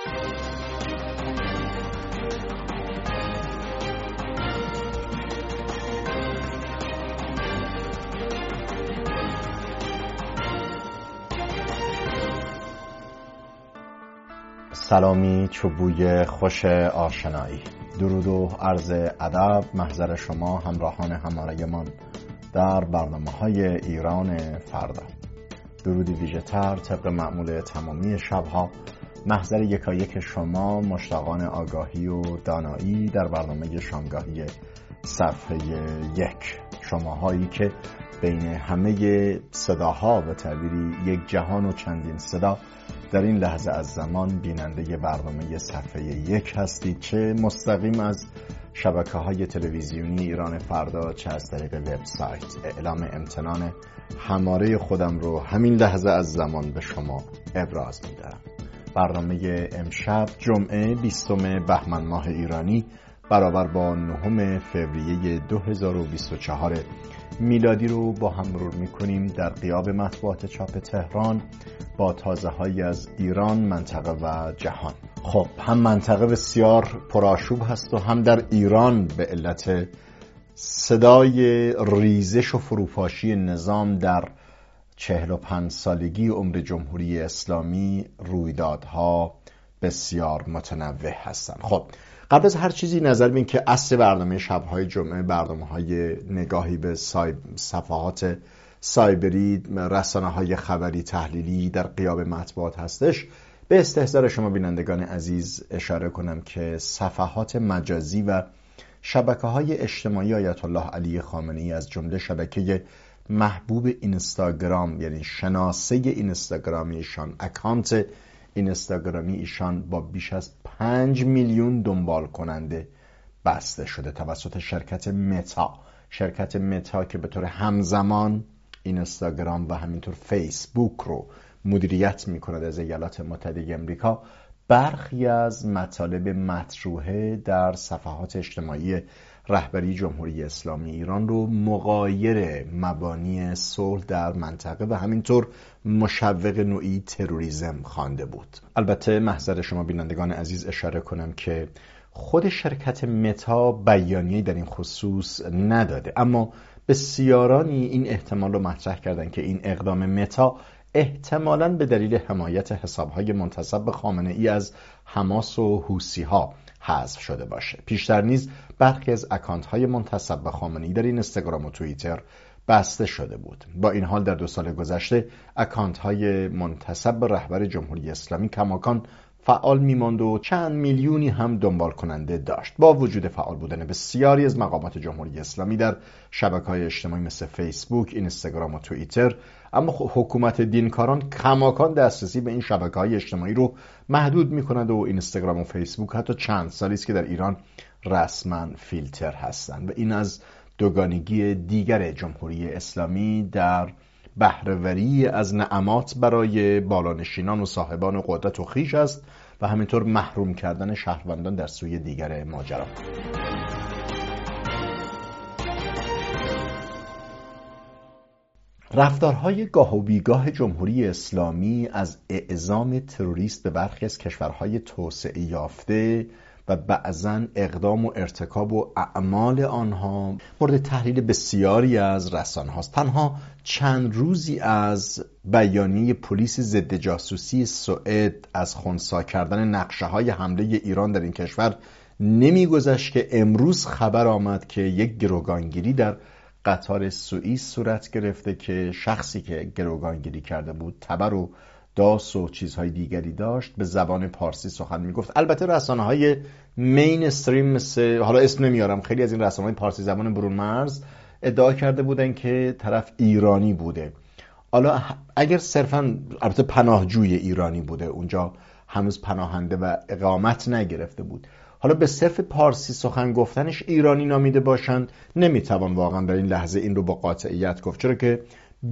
سلامی چوبوی خوش آشنایی. درود و عرض ادب محضر شما همراهان همارگمان در برنامه های ایران فردا. درودی ویژه تر طبق معمول تمامی شبها محضر یکایک شما مشتاقان آگاهی و دانایی در برنامه شامگاهی صفحه یک. شماهایی که بین همه صداها و تعبیری یک جهان و چندین صدا در این لحظه از زمان بیننده برنامه صفحه یک هستید چه مستقیم از شبکه های تلویزیونی ایران فردا چه از طریق وبسایت اعلام امتنان هماره خودم رو همین لحظه از زمان به شما ابراز میدارم برنامه امشب جمعه بیستم بهمن ماه ایرانی برابر با نهم فوریه 2024 میلادی رو با هم مرور می‌کنیم در قیاب مطبوعات چاپ تهران با تازه های از ایران منطقه و جهان. خب هم منطقه بسیار پرآشوب هست و هم در ایران به علت صدای ریزش و فروپاشی نظام در چهل و پنج سالگی عمر جمهوری اسلامی رویدادها بسیار متنوع هستند. خب قبل از هر چیزی نظر بین که اصل برنامه شبهای جمعه برنامه های نگاهی به صفحات سایبری رسانه های خبری تحلیلی در قیاب مطبوعات هستش. به استحضار شما بینندگان عزیز اشاره کنم که صفحات مجازی و شبکه های اجتماعی آیت الله علی خامنه‌ای از جمله شبکه محبوب اینستاگرام یعنی شناسه اینستاگرامی ایشان اکانت اینستاگرامی ایشان با بیش از پنج میلیون دنبال کننده بسته شده توسط شرکت متا. شرکت متا که به طور همزمان اینستاگرام و همینطور فیسبوک رو مدیریت می‌کند از ایالات متحده امریکا برخی از مطالب مطروحه در صفحات اجتماعی رهبری جمهوری اسلامی ایران رو مقایر مبانی صلح در منطقه و همینطور مشوق نوعی تروریزم خوانده بود. البته محضر شما بینندگان عزیز اشاره کنم که خود شرکت متا بیانیه در این خصوص نداده اما بسیارانی این احتمال رو مطرح کردن که این اقدام متا احتمالا به دلیل حمایت حسابهای منتسب به خامنه ای از حماس و حوثی ها حذف شده باشه. پیشتر نیز برخی از اکانت های منتسب به خامنه ای در این اینستاگرام و توییتر بسته شده بود. با این حال در دو سال گذشته اکانت های منتسب به رهبر جمهوری اسلامی کماکان فعال میماند و چند میلیونی هم دنبال کننده داشت. با وجود فعال بودن بسیاری از مقامات جمهوری اسلامی در شبکه های اجتماعی مثل فیسبوک، اینستاگرام و توییتر اما حکومت دینکاران کماکان دسترسی به این شبکه های اجتماعی رو محدود می‌کنند و اینستاگرام و فیسبوک حتی چند سالی است که در ایران رسما فیلتر هستند. و این از دوگانگی دیگر جمهوری اسلامی در بهرهوری از نعمات برای بالانشینان و صاحبان قدرت و خیش است و همینطور محروم کردن شهروندان در سوی دیگر ماجرا. رفتارهای گاه و بیگاه جمهوری اسلامی از اعزام تروریست به برخی از کشورهای توسعه یافته و بعضا اقدام و ارتکاب و اعمال آنها مورد تحلیل بسیاری از رسانه هاست. تنها چند روزی از بیانیه پلیس ضد جاسوسی سوئد از خونسا کردن نقشه های حمله ایران در این کشور نمیگذشت که امروز خبر آمد که یک گروگانگیری در قطار سوئیس صورت گرفته که شخصی که گروگانگیری کرده بود تبر و داس و چیزهای دیگری داشت به زبان پارسی سخن می‌گفت. البته رسانه های مین استریم مثل حالا اسم نمیارم خیلی از این رسانه های پارسی زبان برون مرز ادعا کرده بودن که طرف ایرانی بوده. حالا اگر صرفا البته پناهجوی ایرانی بوده اونجا هنوز پناهنده و اقامت نگرفته بود. حالا به صرف پارسی سخن گفتنش ایرانی نامیده باشند نمی‌توان واقعا در این لحظه این رو با قاطعیت گفت. چرا که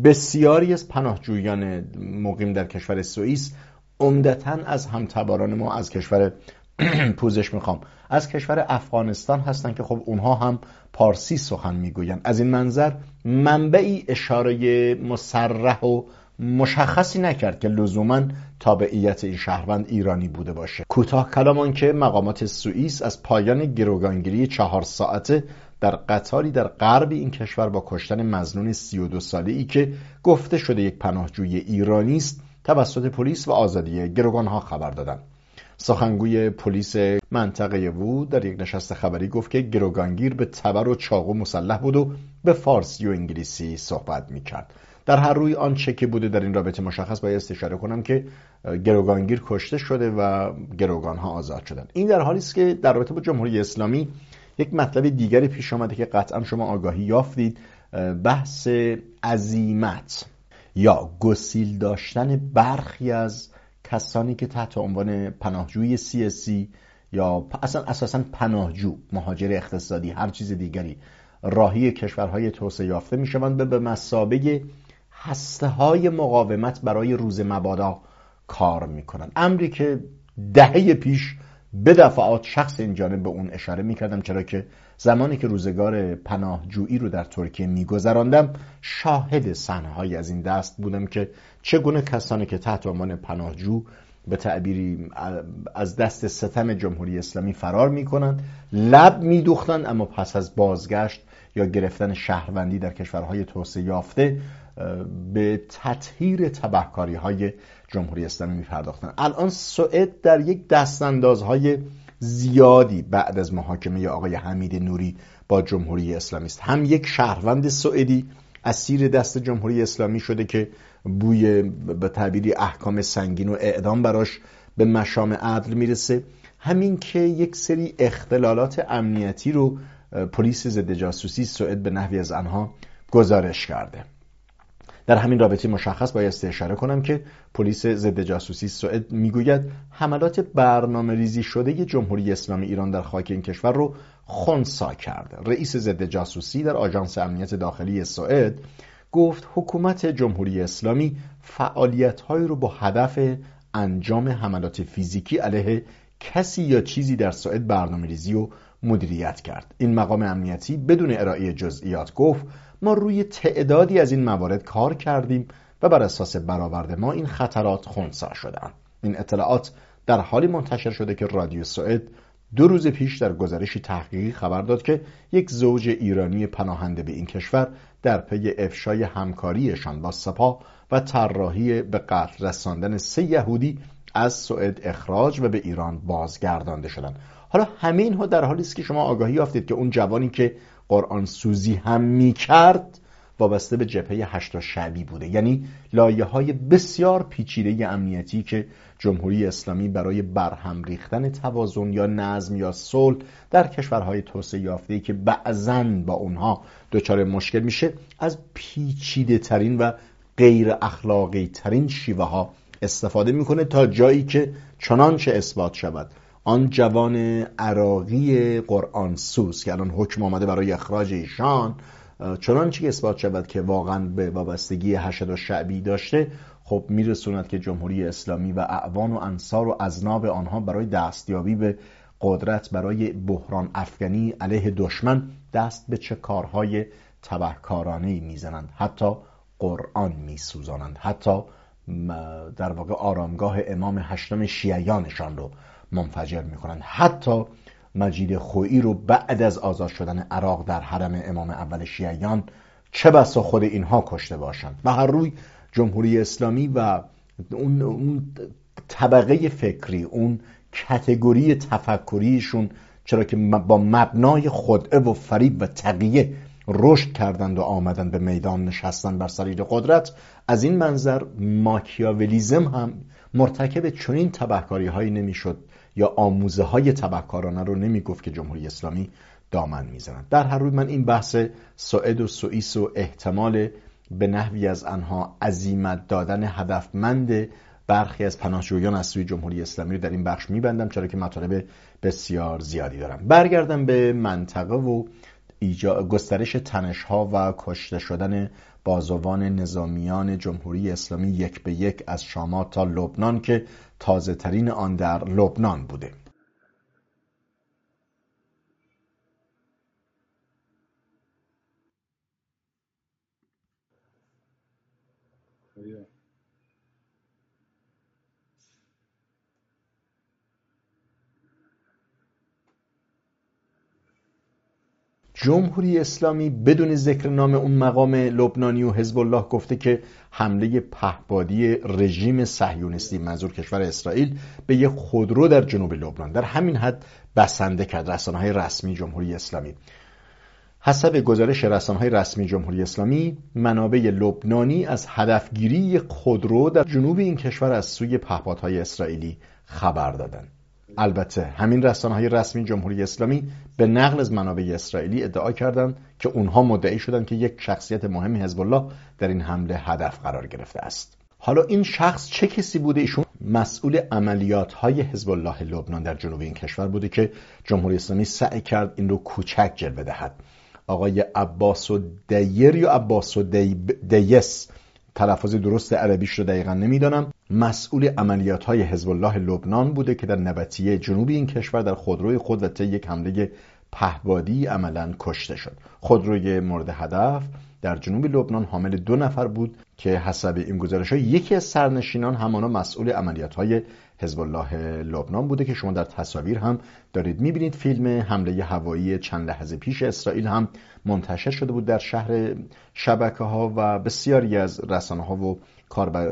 بسیاری از پناهجویان مقیم در کشور سوئیس عمدتا از همتباران ما از کشور پوزش می‌خوام. از کشور افغانستان هستن که خب اونها هم پارسی سخن می‌گویند از این منظر منبعی اشاره مصرح و مشخصی نکرد که لزوما تابعیت این شهروند ایرانی بوده باشه. کوتاه کلامان که مقامات سوئیس از پایان گروگانگیری چهار ساعته در قطاری در غرب این کشور با کشتن مزنون 32 ساله ای که گفته شده یک پناهجوی ایرانی است توسط پلیس و آزادی گروگانها خبر دادند. سخنگوی پلیس منطقه وود در یک نشست خبری گفت که گروگانگیر به تبر و چاقو مسلح بود و به فارسی و انگلیسی صحبت می‌کرد. در هر روی آنچه که بوده در این رابطه مشخص باید استشاره کنم که گروگانگیر کشته شده و گروگان ها آزاد شدن این در حالی است که در رابطه با جمهوری اسلامی یک مطلب دیگری پیش آمده که قطعا شما آگاهی یافتید بحث عزیمت یا گسیل داشتن برخی از کسانی که تحت عنوان پناهجوی سیاسی یا اصلا اساسا پناهجو مهاجر اقتصادی هر چیز دیگری راهی کشورهای توسعه یافته می‌شوند به مسابقه هسته های مقاومت برای روز مبادا کار می‌کنند. امری که دهه پیش به دفعات شخص این جانب به اون اشاره می‌کردم چرا که زمانی که روزگار پناهجویی رو در ترکیه میگذراندم شاهد صحنه‌هایی از این دست بودم که چگونه کسانی که تحت عنوان پناهجو به تعبیری از دست ستم جمهوری اسلامی فرار می‌کنند لب میدوختند اما پس از بازگشت یا گرفتن شهروندی در کشورهای توسعه یافته به تطهیر تبهکاری های جمهوری اسلامی میپرداختن. الان سوئد در یک دستاندازهای زیادی بعد از محاکمه آقای حمید نوری با جمهوری اسلامی است. هم یک شهروند سوئدی اسیر دست جمهوری اسلامی شده که بوی به تعبیری احکام سنگین و اعدام براش به مشام عدل می‌رسه. همین که یک سری اختلالات امنیتی رو پلیس ضد جاسوسی سوئد به نحوی از آنها گزارش کرده. در همین رابطه مشخص باید اشاره کنم که پلیس ضد جاسوسی سوئد می‌گوید حملات برنامه ریزی شده جمهوری اسلامی ایران در خاک این کشور رو خونسا کرده. رئیس ضد جاسوسی در آژانس امنیت داخلی سوئد گفت حکومت جمهوری اسلامی فعالیت‌هایی رو با هدف انجام حملات فیزیکی علیه کسی یا چیزی در سوئد برنامه ریزی و مدیریت کرد. این مقام امنیتی بدون ارائه جزئیات گفت ما روی تعدادی از این موارد کار کردیم و بر اساس برآورد ما این خطرات خونسا شدند این اطلاعات در حالی منتشر شده که رادیو سوئد دو روز پیش در گزارشی تحقیقی خبر داد که یک زوج ایرانی پناهنده به این کشور در پی افشای همکاریشان با سپاه و طراحی به قتل رساندن سه یهودی از سوئد اخراج و به ایران بازگردانده شدند. حالا همه اینها در حالی است که شما آگاهی یافتید که اون جوانی که قرآن سوزی هم می کرد وابسته به جبهه هشتا شعبی بوده. یعنی لایه های بسیار پیچیده امنیتی که جمهوری اسلامی برای برهم ریختن توازن یا نظم یا صلح در کشورهای توسعه یافته که بعضا با اونها دچار مشکل میشه از پیچیده ترین و غیر اخلاقی ترین شیوه ها استفاده می‌کنه تا جایی که چنانچه اثبات شود. آن جوان عراقی قرآن سوز که الان حکم آمده برای اخراج ایشان چنانچه که اثبات شود که واقعا به وابستگی حشد و شعبی داشته خب میرسوند که جمهوری اسلامی و اعوان و انصار و ازناب آنها برای دستیابی به قدرت برای بحران افغانی علیه دشمن دست به چه کارهای تبهکارانه می‌زنند. حتی قرآن میسوزانند. حتی در واقع آرامگاه امام هشتم شیعیانشان رو منفجر می‌کنند. حتی مجید خویی رو بعد از آزاد شدن عراق در حرم امام اول شیعیان چه بسا خود اینها کشته باشند. و هر روی جمهوری اسلامی و اون, اون طبقه فکری اون کتگوری تفکریشون چرا که با مبنای خدعه و فریب و تقیه رشد کردند و آمدند به میدان نشستن بر سریر قدرت از این منظر ماکیاولیزم هم مرتکب چنین تبهکاری هایی نمی‌شد. یا آموزه های تبهکارانه رو نمی‌گفت که جمهوری اسلامی دامن می‌زنند در هر روی من این بحث سوئد و سوئیس و احتمال به نحوی از آنها عزیمت دادن هدفمند برخی از پناهجویان از سوی جمهوری اسلامی رو در این بخش میبندم چرا که مطالب بسیار زیادی دارم. برگردم به منطقه و گسترش تنشها و کشته شدن بازوان نظامیان جمهوری اسلامی یک به یک از شامات تا لبنان که تازه ترین آن در لبنان بوده. جمهوری اسلامی بدون ذکر نام اون مقام لبنانی و حزب الله گفته که حمله پهبادی رژیم صهیونیستی منظور کشور اسرائیل به یک خودرو در جنوب لبنان. در همین حد بسنده کرد رسانه های رسمی جمهوری اسلامی. حسب گزارش رسانه های رسمی جمهوری اسلامی منابع لبنانی از هدفگیری خودرو در جنوب این کشور از سوی پهپادهای اسرائیلی خبر دادند. البته همین رسانه های رسمی جمهوری اسلامی به نقل از منابع اسرائیلی ادعا کردند که اونها مدعی شدند که یک شخصیت مهم حزب الله در این حمله هدف قرار گرفته است. حالا این شخص چه کسی بوده؟ ایشون مسئول عملیات های حزب الله لبنان در جنوب این کشور بوده که جمهوری اسلامی سعی کرد این رو کوچک جلوه دهد. آقای عباس و دیر یا عباس و دیس تلفظ درست عربیش رو دقیقا نمی‌دانم. مسئول عملیات های حزب الله لبنان بوده که در نبطیه جنوبی این کشور در خودروی خود و طی یک حمله پهبادی عملا کشته شد. خودروی مورد هدف در جنوب لبنان حامل دو نفر بود که حسب این گزارش یکی از سرنشینان همانا مسئول عملیات های حزب الله لبنان بوده که شما در تصاویر هم دارید می‌بینید. فیلم حمله هوایی چند لحظه پیش اسرائیل هم منتشر شده بود در شهر شبکه ها و بسیاری از رسانه ها و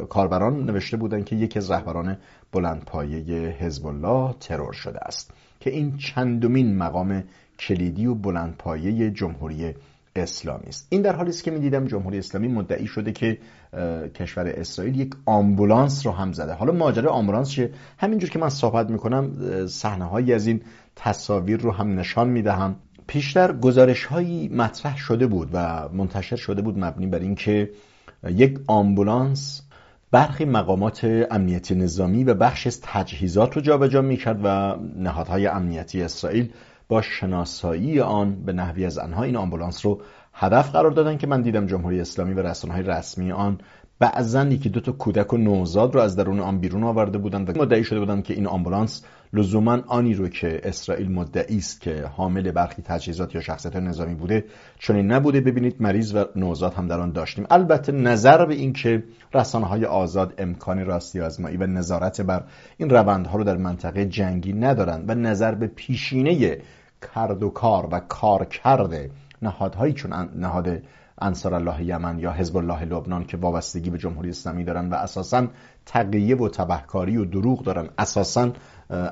کاربران نوشته بودند که یکی از رهبران بلندپایه حزب الله ترور شده است که این چندمین مقام کلیدی و بلندپایه جمهوری اسلامی است. این در حالی است که می‌دیدم جمهوری اسلامی مدعی شده که کشور اسرائیل یک آمبولانس رو هم زده. حالا ماجرا آمبولانس چیه؟ همینجور که من صحبت می‌کنم صحنه هایی از این تصاویر رو هم نشان می‌دهم. پیشتر گزارش هایی مطرح شده بود و منتشر شده بود مبنی بر اینکه یک آمبولانس برخی مقامات امنیتی نظامی و بخش از تجهیزات رو جابجا می‌کرد و نهادهای امنیتی اسرائیل با شناسایی آن به نحوی از آنها این آمبولانس رو هدف قرار دادن که من دیدم جمهوری اسلامی و های رسمی آن بعضا یکی دو تا کودک و نوزاد رو از درون آن بیرون آورده بودند و مدعی شده بودند که این آمبولانس لزوما آنی رو که اسرائیل مدعی است که حامل برخی تجهیزات یا شخصیت نظامی بوده چون این نبوده. ببینید مریض و نوزاد هم در آن داشتیم. البته نظر به این که رسانه های آزاد امکان راستی آزمایی و نظارت بر این روندها رو در منطقه جنگی ندارند و نظر به پیشینه کرد و کار و کار کرده نهادهایی چون نهاد انصار الله یمن یا حزب الله لبنان که وابستگی به جمهوری اسلامی دارن و اساسا تقیه و تبهکاری و دروغ دارن. اساسا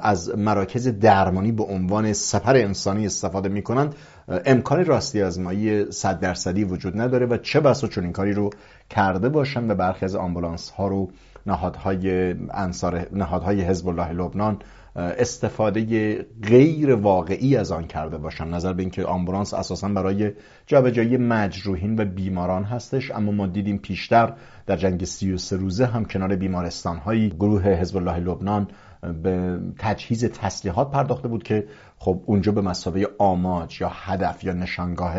از مراکز درمانی به عنوان سفر انسانی استفاده می‌کنند. امکان راستی آزمایی صد درصدی وجود نداره و چه بسا چون این کاری رو کرده باشن و برخی از آمبولانس ها رو نهادهای انصار نهادهای حزب الله لبنان استفاده غیر واقعی از آن کرده باشن. نظر به اینکه آمبولانس اساسا برای جابجایی مجروحین و بیماران هستش اما ما دیدیم پیشتر در جنگ 33 روزه هم کنار بیمارستان های گروه حزب الله لبنان به تجهیز تسلیحات پرداخته بود که خب اونجا به مسابقه آماج یا هدف یا نشانگاه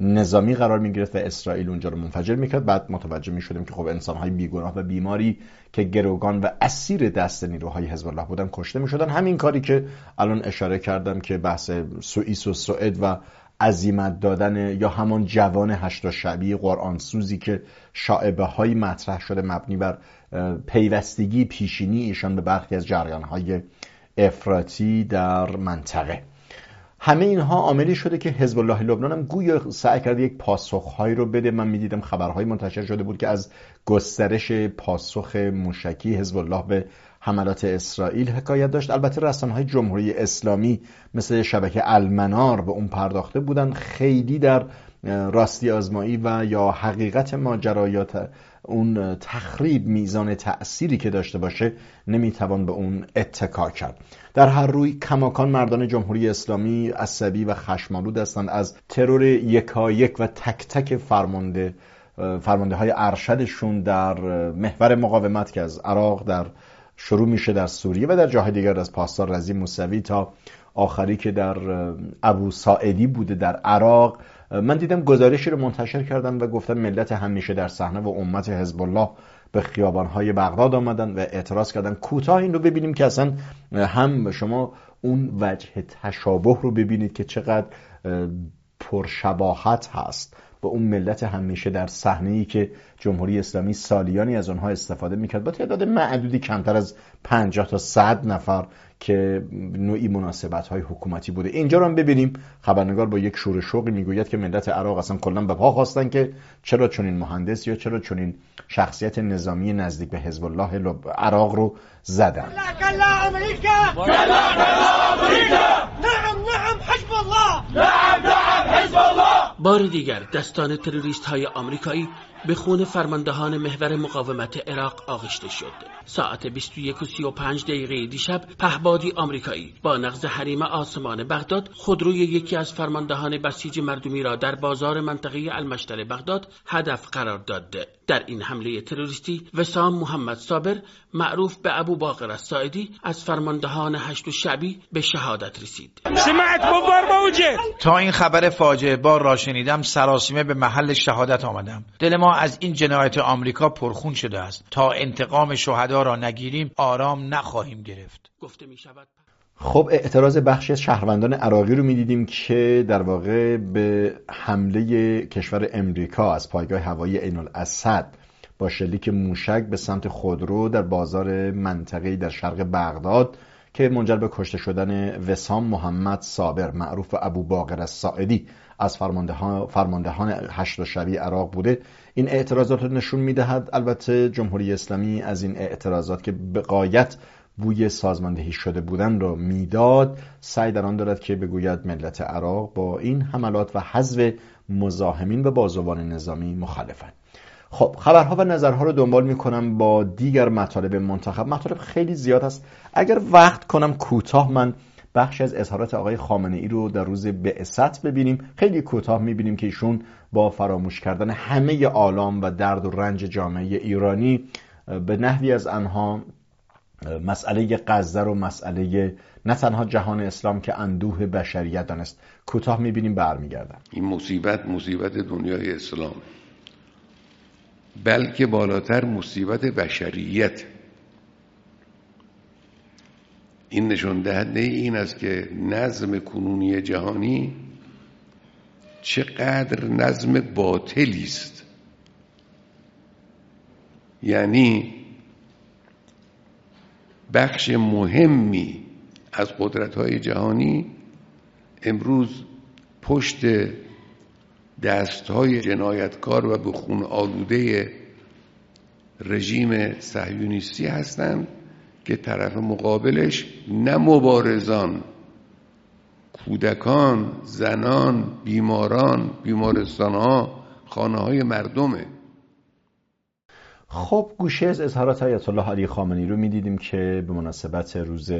نظامی قرار می گرفت و اسرائیل اونجا رو منفجر می‌کرد. بعد متوجه می شدیم که خب انسان های بیگناه و بیماری که گروگان و اسیر دست نیروهای حزب الله بودن کشته می شدن همین کاری که الان اشاره کردم که بحث سوئیس و سوئد و عظیمت دادن یا همان جوان هشتا شبی قرآن سوزی که شاعبه های مطرح شده مبنی بر پیوستگی پیشینی ایشان به برخی از جریان های افراطی در منطقه. همه اینها عاملی شده که حزب الله لبنان هم گویا سعی کرده یک پاسخهایی رو بده. من می‌دیدم خبرهای منتشر شده بود که از گسترش پاسخ موشکی حزب الله به حملات اسرائیل حکایت داشت. البته رسانه های جمهوری اسلامی مثل شبکه المنار به اون پرداخته بودن خیلی در راستی آزمایی و یا حقیقت ماجرایات اون تخریب میزان تأثیری که داشته باشه نمی‌توان به اون اتکا کرد. در هر روی کماکان مردان جمهوری اسلامی عصبی و خشمالود هستند. از ترور یکایک و تک تک فرمانده فرمانده های ارشدشون در محور مقاومت که از عراق در شروع میشه در سوریه و در جاهای دیگر از پاسدار رزی موسوی تا آخری که در ابو ساعدی بوده در عراق. من دیدم گزارشی رو منتشر کردن و گفتن ملت همیشه در صحنه و امت حزب الله به خیابانهای بغداد آمدن و اعتراض کردن. کوتاه این رو ببینیم که اصلا هم شما اون وجه تشابه رو ببینید که چقدر پرشباهت هست. با اون ملت همیشه در صحنه ای که جمهوری اسلامی سالیانی از آنها استفاده می‌کرد. با تعداد معدودی کمتر از 50 تا 100 نفر که نوعی مناسبت های حکومتی بوده. اینجا رو هم ببینیم. خبرنگار با یک شور شوقی می‌گوید که ملت عراق اصلا کلا به پا خواستن که چرا چنین مهندس یا چرا چنین شخصیت نظامی نزدیک به حزب الله عراق رو زدن. بار دیگر دستان تروریست های آمریکایی به خون فرماندهان محور مقاومت عراق آغشته شد. ساعت 21 و 35 دقیقه دیشب پهبادی آمریکایی با نقض حریم آسمان بغداد خودروی یکی از فرماندهان بسیج مردمی را در بازار منطقه المشتر بغداد هدف قرار داد. در این حمله تروریستی وسام محمد صابر معروف به ابو باقر الساعدی از فرماندهان هشت و شعبی به شهادت رسید. سمعت تا این خبر فاجعه بار را شنیدم سراسیمه به محل شهادت آمدم. دل ما از این جنایت آمریکا پرخون شده است. تا انتقام شهدا را نگیریم آرام نخواهیم گرفت. گفته می شود خب اعتراض بخشی از شهروندان عراقی رو می‌دیدیم که در واقع به حمله کشور امریکا از پایگاه هوایی عین الاسد با شلیک موشک به سمت خودرو در بازار منطقه‌ای در شرق بغداد که منجر به کشته شدن وسام محمد صابر معروف ابو باقر الساعدی از فرماندهان هشت شبی عراق بوده. این اعتراضات رو نشون می‌دهد. البته جمهوری اسلامی از این اعتراضات که به قایت بوی سازماندهی شده بودن را می‌داد. سعی در آن دارد که بگوید ملت عراق با این حملات و حذف مزاحمین به بازوان نظامی مخالفند. خب خبرها و نظرها رو دنبال می‌کنم با دیگر مطالب منتخب. مطالب خیلی زیاد است اگر وقت کنم کوتاه من بخش از اظهارات آقای خامنه ای رو در روز بعثت ببینیم. خیلی کوتاه می‌بینیم که ایشون با فراموش کردن همه آلام و درد و رنج جامعه ایرانی به نحوی از آنها مسئله غزه رو مسئله نه تنها جهان اسلام که اندوه بشریت دانست. کوتاه می‌بینیم برمیگردم. این مصیبت مصیبت دنیای اسلام. بلکه بالاتر مصیبت بشریت. این نشون دهنده این است که نظم کنونی جهانی چقدر نظم باطلی است. یعنی بخش مهمی از قدرت های جهانی امروز پشت دست های جنایتکار و به خون آلوده رژیم صهیونیستی هستند که طرف مقابلش نه مبارزان کودکان زنان بیماران بیمارستان ها خانه های مردمه. خب گوشه از اظهارات آیت الله علی خامنی رو می‌دیدیم که به مناسبت روز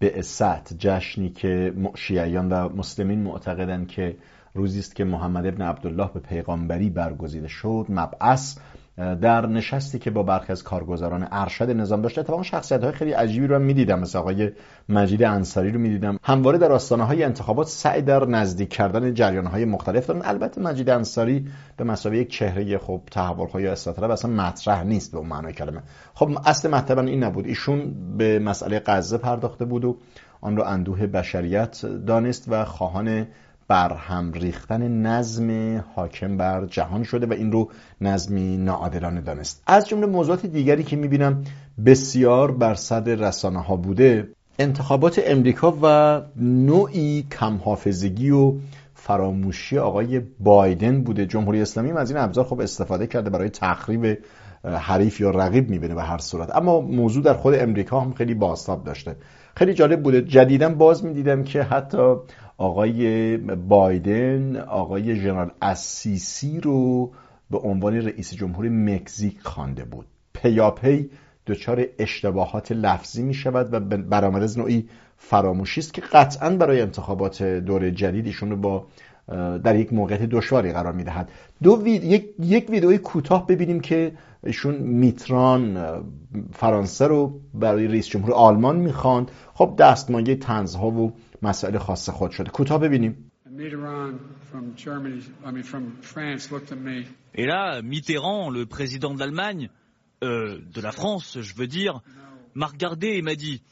بعثت جشنی که شیعیان و مسلمین معتقدند که روزی است که محمد ابن عبدالله به پیغامبری برگزیده شد مبعث در نشستی که با برخی از کارگزاران ارشد نظام داشته اتفاقا شخصیت های خیلی عجیبی رو هم می‌دیدم مثل آقای مجید انصاری رو می‌دیدم. همواره در آستانه های انتخابات سعی در نزدیک کردن جریان های مختلف دارن. البته مجید انصاری به مسابقه یک چهره خب تحول های استطلاع اصلا مطرح نیست به اون معنای کلمه. خب اصل مطلب این نبود. ایشون به مسئله غزه پرداخته بود و آن رو اندوه بشریت دانست و خواهان برهم ریختن نظم حاکم بر جهان شده و این رو نظمی ناعادلانه دانست. از جمله موضوعات دیگری که می‌بینم بسیار بر صدر رسانه ها بوده انتخابات امریکا و نوعی کمحافظگی و فراموشی آقای بایدن بوده. جمهوری اسلامی از این ابزار خب استفاده کرده برای تخریب حریف یا رقیب می‌بینه به هر صورت. اما موضوع در خود امریکا هم خیلی باستاب داشته. خیلی جالب بوده. جدیدا باز می‌دیدم که حتی آقای بایدن آقای ژنرال اسیسی رو به عنوان رئیس جمهور مکزیک خوانده بود. پیاپی دچار اشتباهات لفظی می شود و برآمد از نوعی فراموشی است که قطعا برای انتخابات دور جدید ایشون رو با در یک موقعیت دشواری قرار می‌دهد. دو وید... یک... یک ویدئوی کوتاه ببینیم که ایشون میتران فرانسه رو برای رئیس جمهور آلمان می‌خواند. خب دستمایه تنزها و مسائل خاص خود شده. کوتاه ببینیم. Et là, Mitterrand, le président de l'Allemagne, euh, de la France, je veux dire, m'a regardé et m'a dit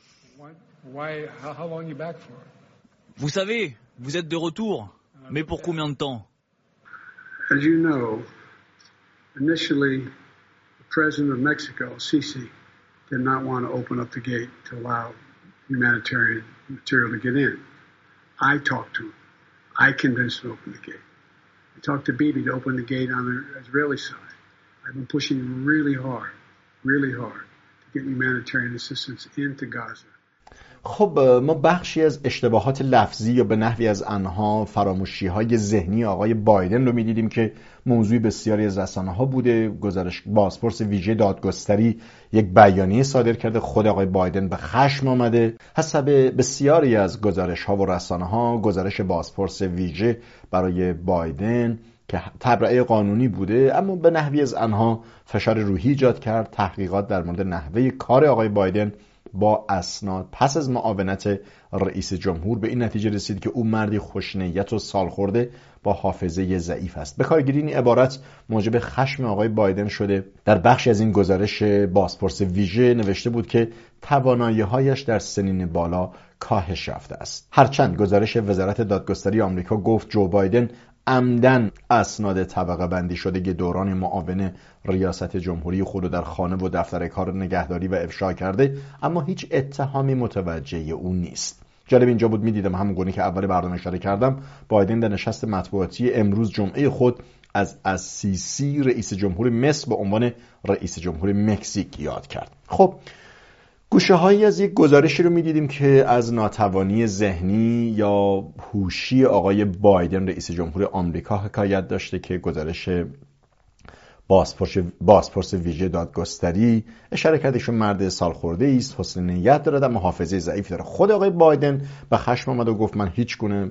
Vous savez, vous êtes de retour, mais pour combien de temps As you know, initially, the president of Mexico, Sisi, did not want to open up the gate to allow humanitarian material to get in. I talked to him. I convinced him to open the gate. I talked to Bibi to open the gate on the Israeli side. I've been pushing really hard, really hard to get humanitarian assistance into Gaza. خب ما بخشی از اشتباهات لفظی یا به نحوی از انها فراموشی های ذهنی آقای بایدن رو می‌دیدیم که موضوع بسیاری از رسانه ها بوده. گزارش بازپرس ویژه دادگستری یک بیانیه صادر کرده. خود آقای بایدن به خشم آمده. حسب بسیاری از گزارش ها و رسانه ها گزارش بازپرس ویژه برای بایدن که تبرئه قانونی بوده اما به نحوی از انها فشار روحی ایجاد کرد. تحقیقات در مورد نحوه کار آقای بایدن با اسناد. پس از معاونت رئیس جمهور به این نتیجه رسید که او مردی خوشنیت و سال خورده با حافظه ضعیف است. به کارگیری این عبارت موجب خشم آقای بایدن شده. در بخشی از این گزارش بازپرس ویژه نوشته بود که توانایی هایش در سنین بالا کاهش یافته است. هرچند گزارش وزارت دادگستری آمریکا گفت جو بایدن عمدن اسناد طبقه بندی شده. که دوران معاون ریاست جمهوری خود در خانه و دفتر کار نگهداری و افشا کرده اما هیچ اتهامی متوجه او نیست. جالب اینجا بود می‌دیدم همون گونه که اول برنامه اشاره کردم. بایدن در نشست مطبوعاتی امروز جمعه خود از اسیسی رئیس جمهور مصر به عنوان رئیس جمهور مکزیک یاد کرد. خب گوشه هایی از یک گزارشی رو می‌دیدیم که از ناتوانی ذهنی یا هوشی آقای بایدن رئیس جمهور آمریکا حکایت داشته که گزارش بازپرس ویژه دادگستری. اشاره کرده که مرد سالخورده است حسن نیت دارد اما حافظه ضعیف داره خود آقای بایدن به خشم آمد و گفت من هیچ گونه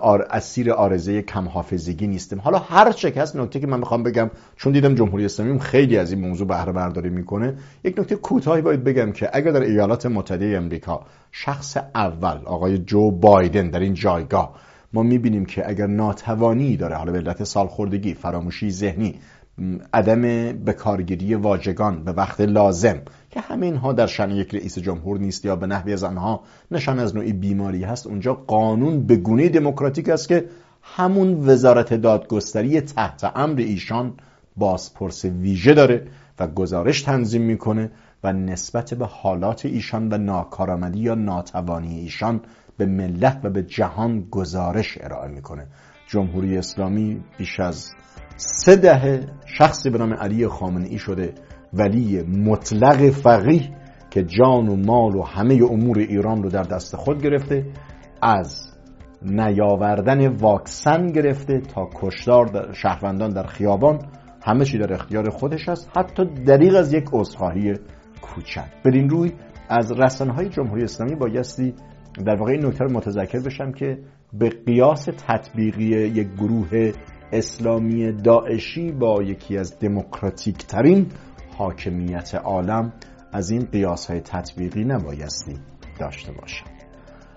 آر اسیر آرزه کم حافظگی نیستم. حالا هر چه هست نکته که من می‌خوام بگم چون دیدم جمهوری اسلامی خیلی از این موضوع بهره برداری می‌کنه یک نکته کوتاهی باید بگم که اگر در ایالات متحده امریکا شخص اول آقای جو بایدن در این جایگاه ما می‌بینیم که اگر ناتوانی داره حالا به علت سالخوردگی فراموشی ذهنی عدم بکارگیری واژگان به وقت لازم که همین ها در شن یک رئیس جمهور نیست یا به نحوی از آنها نشان از نوعی بیماری هست. اونجا قانون به گونه دموکراتیک است که همون وزارت دادگستری تحت امر ایشان بازپرس ویژه داره و گزارش تنظیم می‌کنه و نسبت به حالات ایشان و ناکارآمدی یا ناتوانی ایشان به ملت و به جهان گزارش ارائه می‌کنه. جمهوری اسلامی بیش از سه دهه شخصی به نام علی خامنه شده ولی مطلق فقیه که جان و مال و همه امور ایران رو در دست خود گرفته از نیاوردن واکسن گرفته تا کشدار شهروندان در خیابان همه چی در اختیار خودش است حتی دریغ از یک عذرخواهی کوچک. بدین روی از رسانه های جمهوری اسلامی بایستی در واقع این نکته رو متذکر بشم که به قیاس تطبیقی یک گروه اسلامی داعشی با یکی از دموکراتیک ترین حاکمیت عالم از این قیاس های تطبیقی نبایستی داشته باشم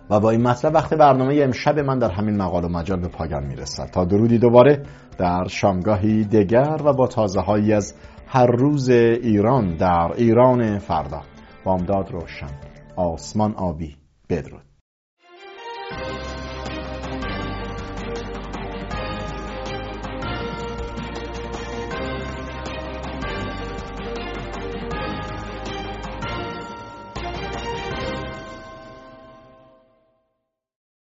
و با این مطلب وقت برنامه امشب من در همین مقال و مجال به پایان می‌رسد. تا درودی دوباره در شامگاهی دیگر و با تازه هایی از هر روز ایران در ایران فردا. بامداد روشن. آسمان آبی بدرود.